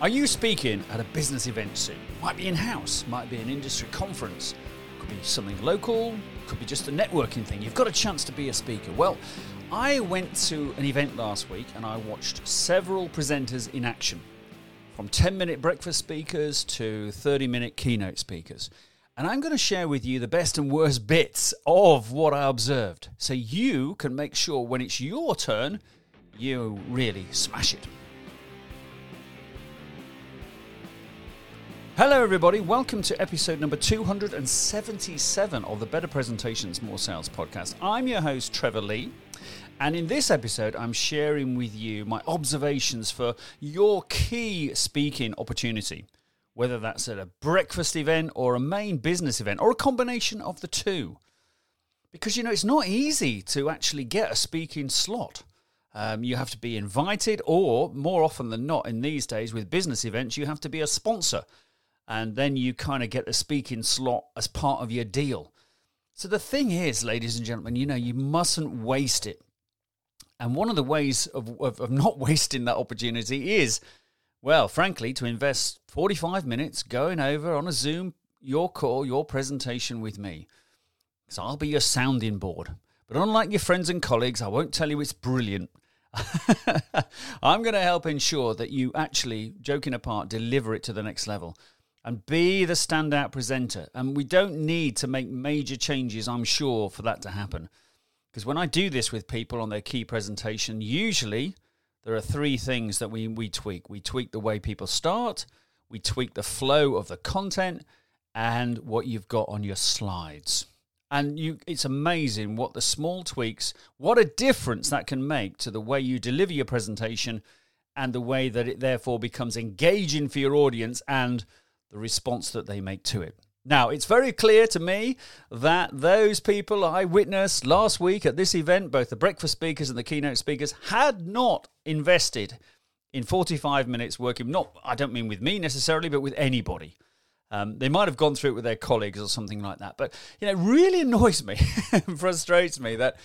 Are you speaking at a business event soon? Might be in house, might be an industry conference, could be something local, could be just a networking thing. You've got a chance to be a speaker. Well, I went to an event last week and I watched several presenters in action from 10 minute breakfast speakers to 30 minute keynote speakers. And I'm going to share with you the best and worst bits of what I observed so you can make sure when it's your turn, you really smash it. Hello, everybody. Welcome to episode number 277 of the Better Presentations, More Sales podcast. I'm your host, Trevor Lee. And in this episode, I'm sharing with you my observations for your key speaking opportunity, whether that's at a breakfast event or a main business event or a combination of the two. Because, you know, it's not easy to actually get a speaking slot. Um, you have to be invited, or more often than not, in these days with business events, you have to be a sponsor and then you kind of get the speaking slot as part of your deal. So the thing is, ladies and gentlemen, you know, you mustn't waste it. And one of the ways of, of, of not wasting that opportunity is, well, frankly, to invest 45 minutes going over on a Zoom your call, your presentation with me. So I'll be your sounding board. But unlike your friends and colleagues, I won't tell you it's brilliant. I'm going to help ensure that you actually, joking apart, deliver it to the next level and be the standout presenter. And we don't need to make major changes, I'm sure, for that to happen. Because when I do this with people on their key presentation, usually there are three things that we, we tweak. We tweak the way people start, we tweak the flow of the content, and what you've got on your slides. And you, it's amazing what the small tweaks, what a difference that can make to the way you deliver your presentation and the way that it therefore becomes engaging for your audience and the response that they make to it. Now, it's very clear to me that those people I witnessed last week at this event, both the breakfast speakers and the keynote speakers, had not invested in 45 minutes working, not, I don't mean with me necessarily, but with anybody. Um, they might have gone through it with their colleagues or something like that. But, you know, it really annoys me frustrates me that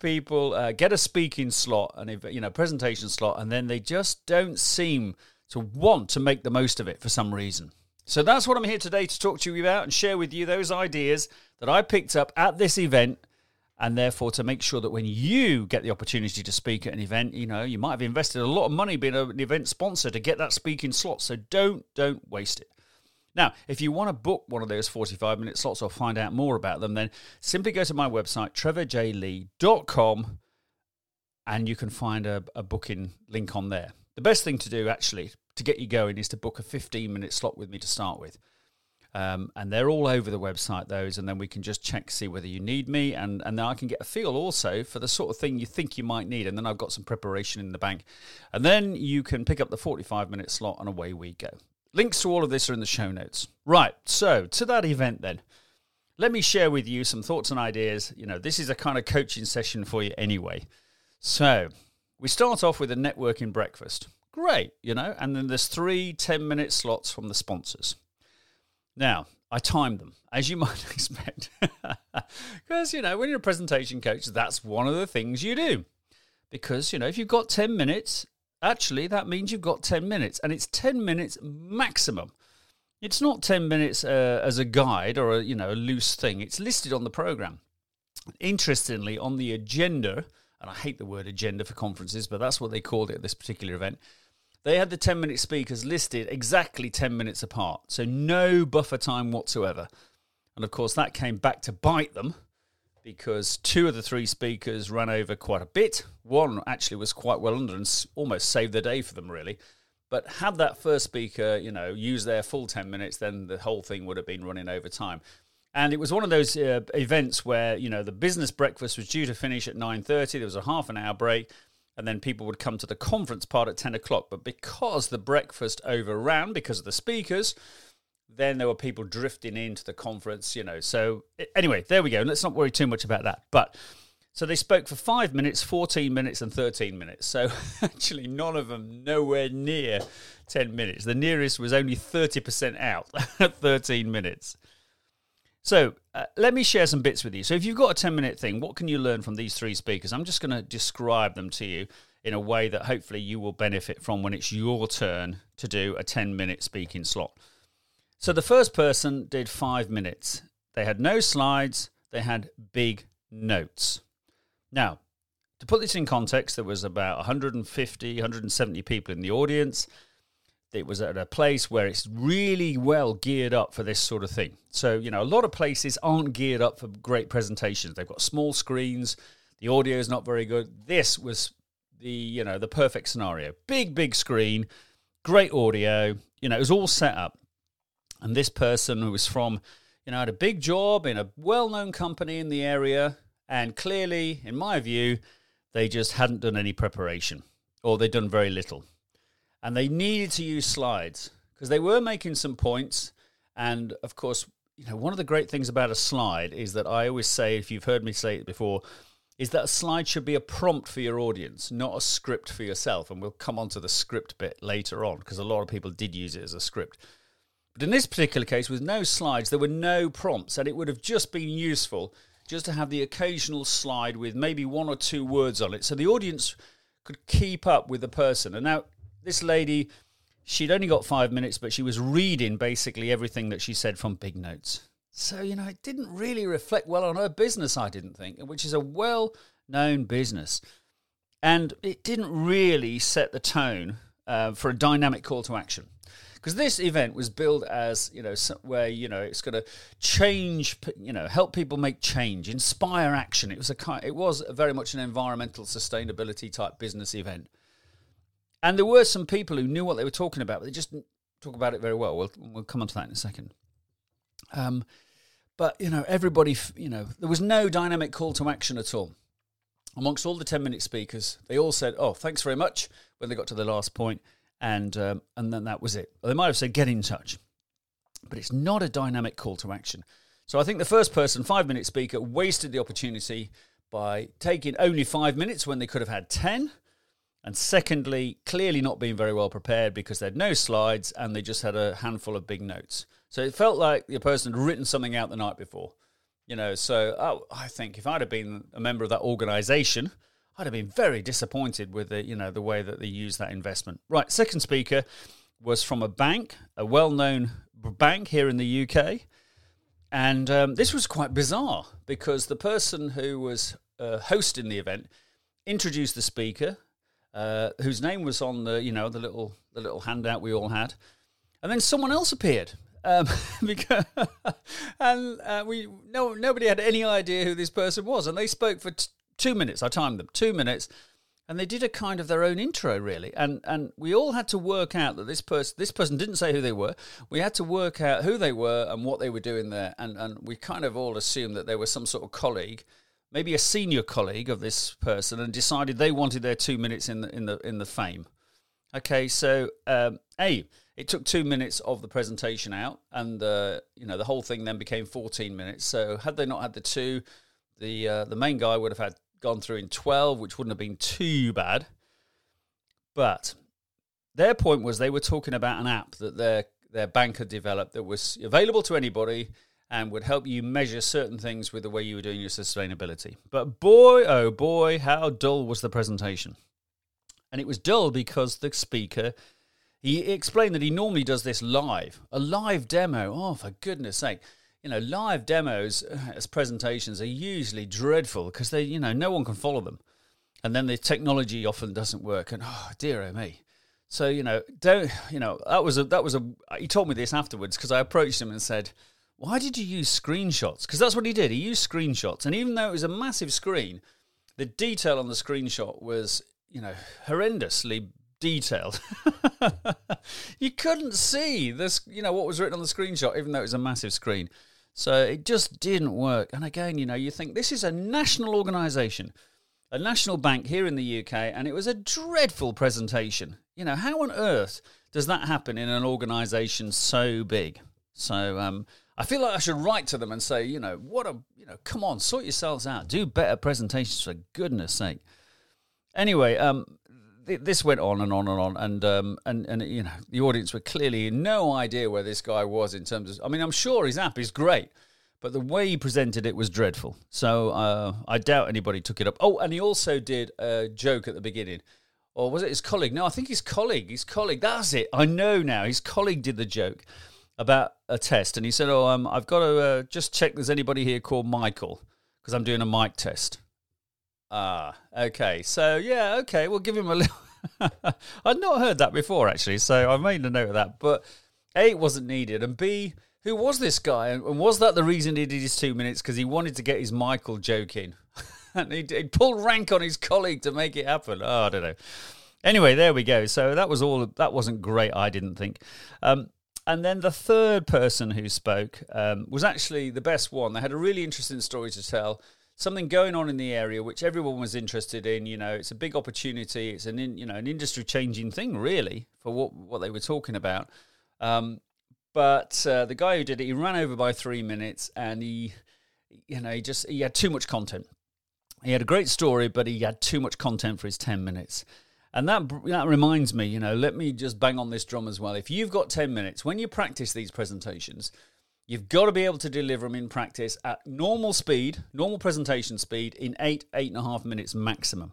people uh, get a speaking slot and, you know, presentation slot, and then they just don't seem to want to make the most of it for some reason. So that's what I'm here today to talk to you about and share with you those ideas that I picked up at this event and therefore to make sure that when you get the opportunity to speak at an event, you know, you might have invested a lot of money being an event sponsor to get that speaking slot. So don't don't waste it. Now, if you want to book one of those 45 minute slots or find out more about them, then simply go to my website, trevorjlee.com, and you can find a, a booking link on there. The best thing to do, actually, to get you going is to book a 15 minute slot with me to start with. Um, and they're all over the website, those, and then we can just check see whether you need me, and, and then I can get a feel also for the sort of thing you think you might need, and then I've got some preparation in the bank. And then you can pick up the 45 minute slot, and away we go. Links to all of this are in the show notes. Right, so to that event then. Let me share with you some thoughts and ideas. You know, this is a kind of coaching session for you anyway. So, we start off with a networking breakfast. Great, you know, and then there's three 10 minute slots from the sponsors. Now, I timed them, as you might expect. because, you know, when you're a presentation coach, that's one of the things you do. Because, you know, if you've got 10 minutes, actually, that means you've got 10 minutes, and it's 10 minutes maximum. It's not 10 minutes uh, as a guide or a, you know, a loose thing. It's listed on the program. Interestingly, on the agenda, and I hate the word agenda for conferences, but that's what they called it at this particular event. They had the 10 minute speakers listed exactly 10 minutes apart, so no buffer time whatsoever. And of course, that came back to bite them because two of the three speakers ran over quite a bit. One actually was quite well under and almost saved the day for them, really. But had that first speaker, you know, used their full 10 minutes, then the whole thing would have been running over time. And it was one of those uh, events where, you know, the business breakfast was due to finish at 9.30. There was a half an hour break and then people would come to the conference part at 10 o'clock. But because the breakfast overran, because of the speakers, then there were people drifting into the conference, you know. So, anyway, there we go. Let's not worry too much about that. But so they spoke for five minutes, 14 minutes, and 13 minutes. So, actually, none of them nowhere near 10 minutes. The nearest was only 30% out at 13 minutes. So uh, let me share some bits with you. So if you've got a 10 minute thing, what can you learn from these three speakers? I'm just going to describe them to you in a way that hopefully you will benefit from when it's your turn to do a 10 minute speaking slot. So the first person did five minutes. They had no slides, they had big notes. Now, to put this in context, there was about 150, 170 people in the audience. It was at a place where it's really well geared up for this sort of thing. So, you know, a lot of places aren't geared up for great presentations. They've got small screens, the audio is not very good. This was the, you know, the perfect scenario. Big, big screen, great audio, you know, it was all set up. And this person who was from, you know, had a big job in a well known company in the area. And clearly, in my view, they just hadn't done any preparation or they'd done very little and they needed to use slides because they were making some points. And of course, you know, one of the great things about a slide is that I always say, if you've heard me say it before, is that a slide should be a prompt for your audience, not a script for yourself. And we'll come on to the script bit later on because a lot of people did use it as a script. But in this particular case, with no slides, there were no prompts, and it would have just been useful just to have the occasional slide with maybe one or two words on it so the audience could keep up with the person. And now, this lady, she'd only got five minutes, but she was reading basically everything that she said from big notes. So, you know, it didn't really reflect well on her business, I didn't think, which is a well known business. And it didn't really set the tone uh, for a dynamic call to action. Because this event was billed as, you know, where, you know, it's going to change, you know, help people make change, inspire action. It was a kind, it was very much an environmental sustainability type business event. And there were some people who knew what they were talking about, but they just didn't talk about it very well. We'll, we'll come on to that in a second. Um, but, you know, everybody, you know, there was no dynamic call to action at all. Amongst all the 10 minute speakers, they all said, oh, thanks very much, when they got to the last point, and, um, and then that was it. Or they might have said, get in touch. But it's not a dynamic call to action. So I think the first person, five minute speaker, wasted the opportunity by taking only five minutes when they could have had 10 and secondly, clearly not being very well prepared because they had no slides and they just had a handful of big notes. So it felt like the person had written something out the night before. You know, so oh, I think if I'd have been a member of that organization, I'd have been very disappointed with the, you know, the way that they used that investment. Right, second speaker was from a bank, a well-known bank here in the UK. And um, this was quite bizarre because the person who was uh, hosting the event introduced the speaker, uh, whose name was on the you know the little the little handout we all had, and then someone else appeared. Um, because and uh, we no nobody had any idea who this person was, and they spoke for t- two minutes. I timed them two minutes, and they did a kind of their own intro really, and and we all had to work out that this person this person didn't say who they were. We had to work out who they were and what they were doing there, and and we kind of all assumed that they were some sort of colleague maybe a senior colleague of this person and decided they wanted their two minutes in the in the in the fame. Okay, so um, a it took two minutes of the presentation out, and uh, you know the whole thing then became fourteen minutes. So had they not had the two, the uh, the main guy would have had gone through in twelve, which wouldn't have been too bad. But their point was they were talking about an app that their their bank had developed that was available to anybody and would help you measure certain things with the way you were doing your sustainability. But boy, oh boy, how dull was the presentation. And it was dull because the speaker he explained that he normally does this live, a live demo. Oh, for goodness sake. You know, live demos uh, as presentations are usually dreadful because they, you know, no one can follow them. And then the technology often doesn't work. And oh, dear oh me. So, you know, don't, you know, that was a, that was a, he told me this afterwards because I approached him and said, why did you use screenshots? Because that's what he did. He used screenshots. And even though it was a massive screen, the detail on the screenshot was, you know, horrendously detailed. you couldn't see this, you know, what was written on the screenshot, even though it was a massive screen. So it just didn't work. And again, you know, you think this is a national organisation, a national bank here in the UK, and it was a dreadful presentation. You know, how on earth does that happen in an organisation so big? So, um, I feel like I should write to them and say, you know, what a, you know, come on, sort yourselves out, do better presentations for goodness sake. Anyway, um, th- this went on and on and on, and um, and and you know, the audience were clearly no idea where this guy was in terms of. I mean, I'm sure his app is great, but the way he presented it was dreadful. So uh, I doubt anybody took it up. Oh, and he also did a joke at the beginning or was it his colleague? No, I think his colleague. His colleague. That's it. I know now. His colleague did the joke about a test, and he said, "Oh, um, I've got to uh, just check. There's anybody here called Michael because I'm doing a mic test." Ah, okay. So yeah, okay. We'll give him a little. I'd not heard that before actually, so I made a note of that. But a, it wasn't needed, and b, who was this guy, and was that the reason he did his two minutes because he wanted to get his Michael joke in? and he, pulled rank on his colleague to make it happen. Oh, I don't know. Anyway, there we go. So that was all. That wasn't great. I didn't think. Um, and then the third person who spoke um, was actually the best one. They had a really interesting story to tell. Something going on in the area which everyone was interested in. You know, it's a big opportunity. It's an in, you know an industry changing thing really for what what they were talking about. Um, but uh, the guy who did it, he ran over by three minutes, and he, you know, he just he had too much content. He had a great story, but he had too much content for his 10 minutes. And that that reminds me, you know, let me just bang on this drum as well. If you've got 10 minutes, when you practice these presentations, you've got to be able to deliver them in practice at normal speed, normal presentation speed, in eight, eight and a half minutes maximum.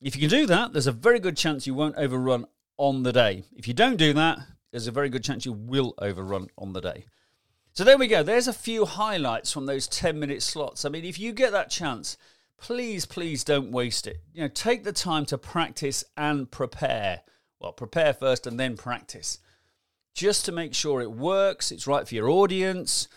If you can do that, there's a very good chance you won't overrun on the day. If you don't do that, there's a very good chance you will overrun on the day. So there we go. There's a few highlights from those 10 minute slots. I mean, if you get that chance, please, please don't waste it. You know, take the time to practice and prepare. Well, prepare first and then practice. Just to make sure it works, it's right for your audience,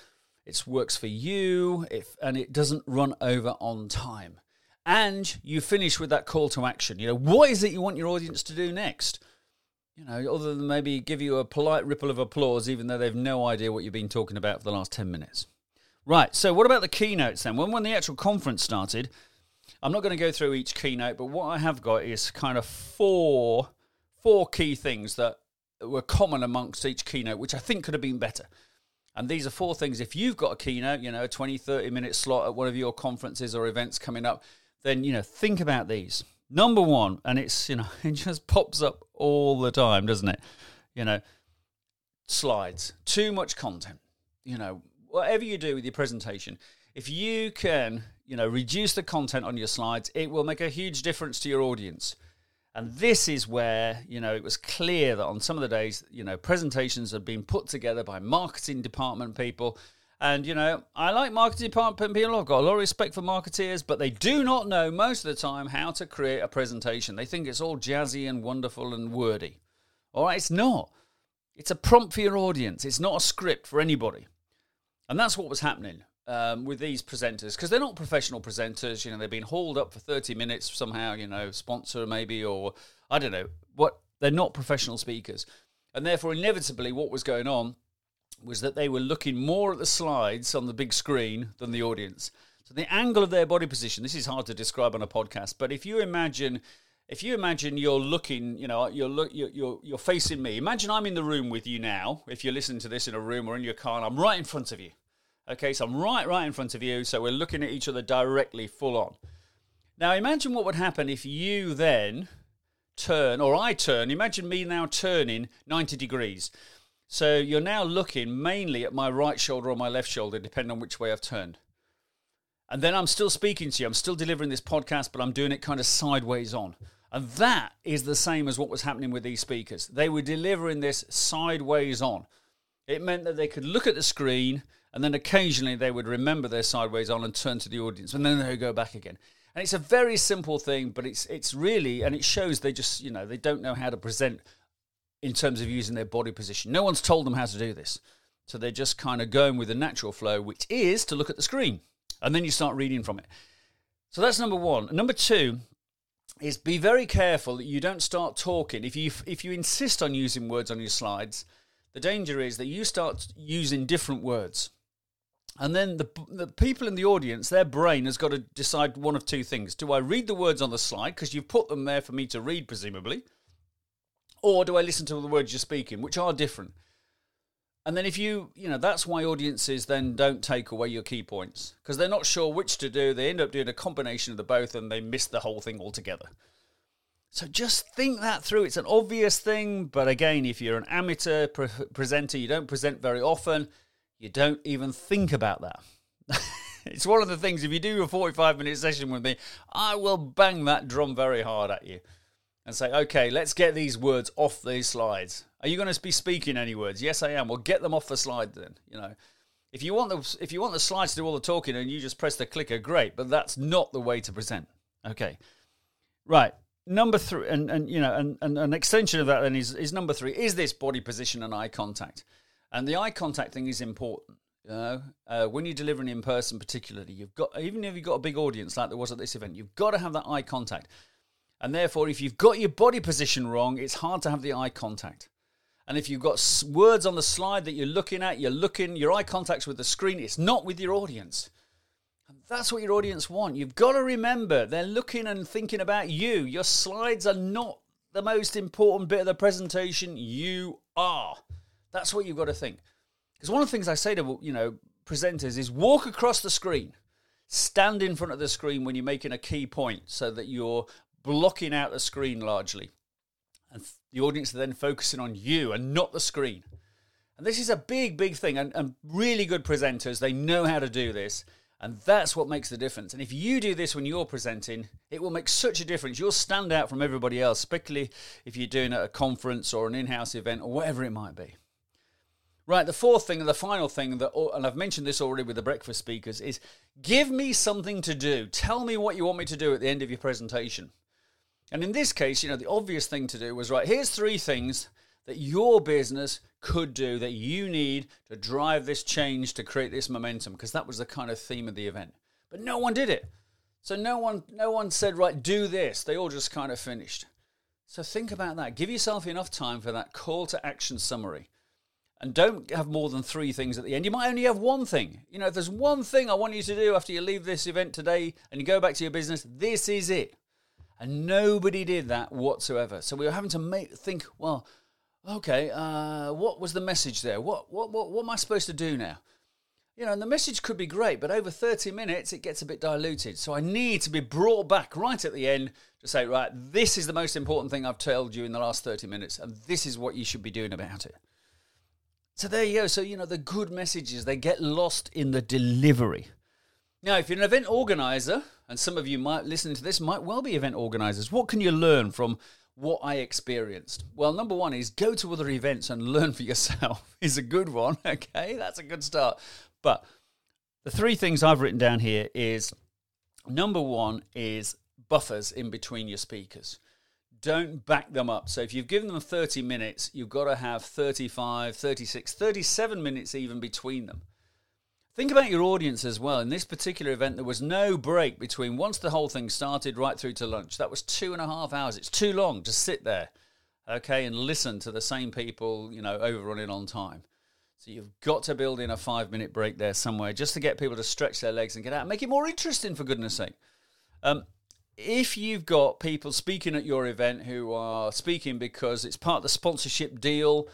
it works for you, if, and it doesn't run over on time. And you finish with that call to action. You know, what is it you want your audience to do next? You know, other than maybe give you a polite ripple of applause, even though they've no idea what you've been talking about for the last 10 minutes. Right, so what about the keynotes then? When, when the actual conference started, I'm not going to go through each keynote, but what I have got is kind of four four key things that were common amongst each keynote, which I think could have been better. And these are four things. If you've got a keynote, you know, a 20, 30 minute slot at one of your conferences or events coming up, then, you know, think about these. Number one, and it's, you know, it just pops up all the time, doesn't it? You know, slides, too much content. You know, whatever you do with your presentation, if you can, you know, reduce the content on your slides, it will make a huge difference to your audience. And this is where, you know, it was clear that on some of the days, you know, presentations had been put together by marketing department people. And, you know, I like marketing department people. I've got a lot of respect for marketeers, but they do not know most of the time how to create a presentation. They think it's all jazzy and wonderful and wordy. All right, it's not. It's a prompt for your audience. It's not a script for anybody. And that's what was happening um, with these presenters because they're not professional presenters. You know, they've been hauled up for 30 minutes somehow, you know, sponsor maybe, or I don't know what. They're not professional speakers. And therefore, inevitably, what was going on was that they were looking more at the slides on the big screen than the audience. So the angle of their body position, this is hard to describe on a podcast, but if you imagine if you imagine you're looking, you know, you're look, you're, you're, you're facing me. Imagine I'm in the room with you now. If you're listening to this in a room or in your car, and I'm right in front of you. Okay, so I'm right, right in front of you. So we're looking at each other directly, full on. Now imagine what would happen if you then turn, or I turn. Imagine me now turning 90 degrees. So you're now looking mainly at my right shoulder or my left shoulder, depending on which way I've turned. And then I'm still speaking to you. I'm still delivering this podcast, but I'm doing it kind of sideways on. And that is the same as what was happening with these speakers. They were delivering this sideways on. It meant that they could look at the screen and then occasionally they would remember their sideways on and turn to the audience, and then they would go back again. And it's a very simple thing, but it's it's really and it shows they just you know they don't know how to present in terms of using their body position. No one's told them how to do this, so they're just kind of going with the natural flow, which is to look at the screen, and then you start reading from it. So that's number one. Number two is be very careful that you don't start talking. If you if you insist on using words on your slides, the danger is that you start using different words. And then the, the people in the audience, their brain has got to decide one of two things. Do I read the words on the slide, because you've put them there for me to read, presumably? Or do I listen to the words you're speaking, which are different? And then if you, you know, that's why audiences then don't take away your key points, because they're not sure which to do. They end up doing a combination of the both and they miss the whole thing altogether. So just think that through. It's an obvious thing, but again, if you're an amateur pre- presenter, you don't present very often you don't even think about that. it's one of the things, if you do a 45 minute session with me, I will bang that drum very hard at you. and say, okay, let's get these words off these slides. Are you going to be speaking any words? Yes, I am. Well, get them off the slide then. You know, if you want the if you want the slides to do all the talking and you just press the clicker, great. But that's not the way to present. Okay, right. Number three, and, and you know, and, and an extension of that then is, is number three. Is this body position and eye contact? And the eye contact thing is important. You know, uh, when you're delivering in person, particularly, you've got even if you've got a big audience like there was at this event, you've got to have that eye contact. And therefore, if you've got your body position wrong, it's hard to have the eye contact. And if you've got words on the slide that you're looking at, you're looking, your eye contact's with the screen, it's not with your audience. And that's what your audience want. You've got to remember they're looking and thinking about you. Your slides are not the most important bit of the presentation. You are. That's what you've got to think. Because one of the things I say to you know presenters is walk across the screen, stand in front of the screen when you're making a key point, so that you're blocking out the screen largely, and the audience are then focusing on you and not the screen. And this is a big, big thing. And, and really good presenters they know how to do this. And that's what makes the difference. And if you do this when you're presenting, it will make such a difference. You'll stand out from everybody else, particularly if you're doing it at a conference or an in house event or whatever it might be. Right, the fourth thing and the final thing that, and I've mentioned this already with the breakfast speakers, is give me something to do. Tell me what you want me to do at the end of your presentation. And in this case, you know, the obvious thing to do was right, here's three things that your business could do that you need to drive this change to create this momentum, because that was the kind of theme of the event. But no one did it. So no one no one said, right, do this. They all just kind of finished. So think about that. Give yourself enough time for that call to action summary and don't have more than three things at the end. You might only have one thing. You know, if there's one thing I want you to do after you leave this event today and you go back to your business, this is it. And nobody did that whatsoever. So we were having to make think, well, okay, uh, what was the message there? What, what, what, what am I supposed to do now? You know, and the message could be great, but over 30 minutes, it gets a bit diluted. So I need to be brought back right at the end to say, right, this is the most important thing I've told you in the last 30 minutes, and this is what you should be doing about it. So there you go. So, you know, the good messages, they get lost in the delivery. Now, if you're an event organizer, and some of you might listen to this might well be event organizers, what can you learn from what I experienced? Well, number one is go to other events and learn for yourself is a good one. Okay, that's a good start. But the three things I've written down here is number one is buffers in between your speakers don't back them up. So if you've given them 30 minutes, you've got to have 35, 36, 37 minutes even between them. Think about your audience as well. In this particular event, there was no break between once the whole thing started right through to lunch. That was two and a half hours. It's too long to sit there, okay, and listen to the same people, you know, overrunning on time. So you've got to build in a five minute break there somewhere just to get people to stretch their legs and get out. Make it more interesting, for goodness sake. Um, if you've got people speaking at your event who are speaking because it's part of the sponsorship deal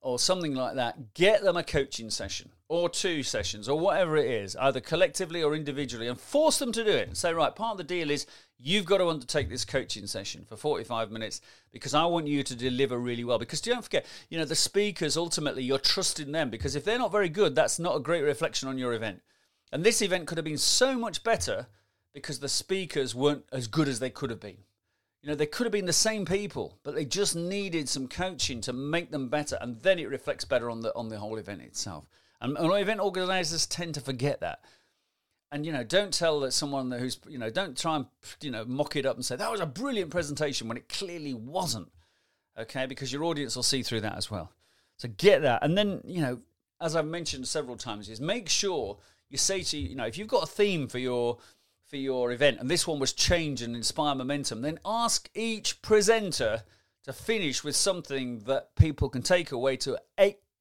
or something like that, get them a coaching session or two sessions or whatever it is, either collectively or individually, and force them to do it. And say, right, part of the deal is you've got to undertake this coaching session for 45 minutes because I want you to deliver really well. Because don't forget, you know, the speakers ultimately, you're trusting them because if they're not very good, that's not a great reflection on your event. And this event could have been so much better because the speakers weren't as good as they could have been. You know, they could have been the same people, but they just needed some coaching to make them better, and then it reflects better on the on the whole event itself. And, and event organizers tend to forget that. And you know, don't tell that someone who's you know, don't try and you know mock it up and say that was a brilliant presentation when it clearly wasn't. Okay, because your audience will see through that as well. So get that, and then you know, as I've mentioned several times, is make sure you say to you know, if you've got a theme for your for your event, and this one was change and inspire momentum, then ask each presenter to finish with something that people can take away to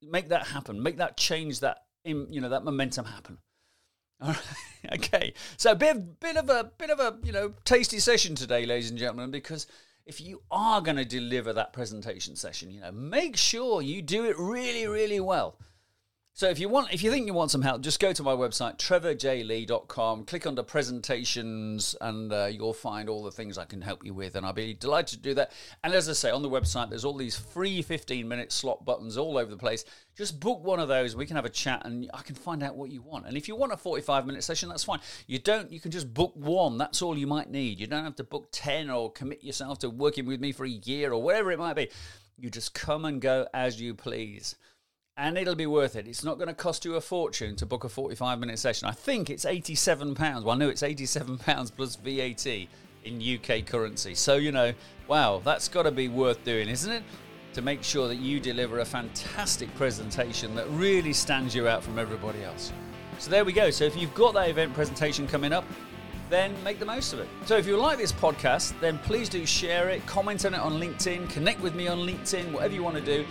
make that happen, make that change, that you know that momentum happen. All right. okay, so a bit, bit of a bit of a you know tasty session today, ladies and gentlemen, because if you are going to deliver that presentation session, you know, make sure you do it really, really well. So if you want, if you think you want some help, just go to my website trevorjlee.com, click under presentations, and uh, you'll find all the things I can help you with. And I'll be delighted to do that. And as I say, on the website, there's all these free 15 minute slot buttons all over the place. Just book one of those. We can have a chat, and I can find out what you want. And if you want a 45 minute session, that's fine. You don't. You can just book one. That's all you might need. You don't have to book 10 or commit yourself to working with me for a year or whatever it might be. You just come and go as you please and it'll be worth it. It's not going to cost you a fortune to book a 45 minute session. I think it's £87. Well, know it's £87 plus VAT in UK currency. So, you know, wow, that's got to be worth doing, isn't it? To make sure that you deliver a fantastic presentation that really stands you out from everybody else. So, there we go. So, if you've got that event presentation coming up, then make the most of it. So if you like this podcast, then please do share it, comment on it on LinkedIn, connect with me on LinkedIn, whatever you want to do.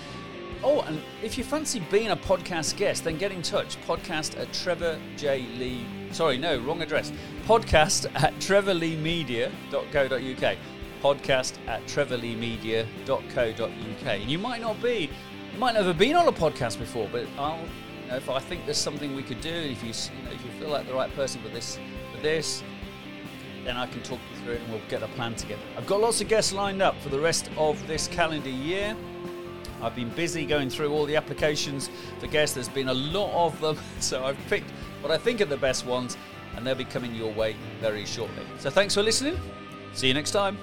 Oh, and if you fancy being a podcast guest, then get in touch. Podcast at Trevor J. Lee. Sorry, no, wrong address. Podcast at trevorleemedia.co.uk. Podcast at trevorleemedia.co.uk. And you might not be, you might never been on a podcast before, but I'll, you know, if I think there's something we could do, if you, you know, if you feel like the right person for this, for this, then I can talk you through it and we'll get a plan together. I've got lots of guests lined up for the rest of this calendar year. I've been busy going through all the applications for guests. There's been a lot of them, so I've picked what I think are the best ones, and they'll be coming your way very shortly. So thanks for listening. See you next time.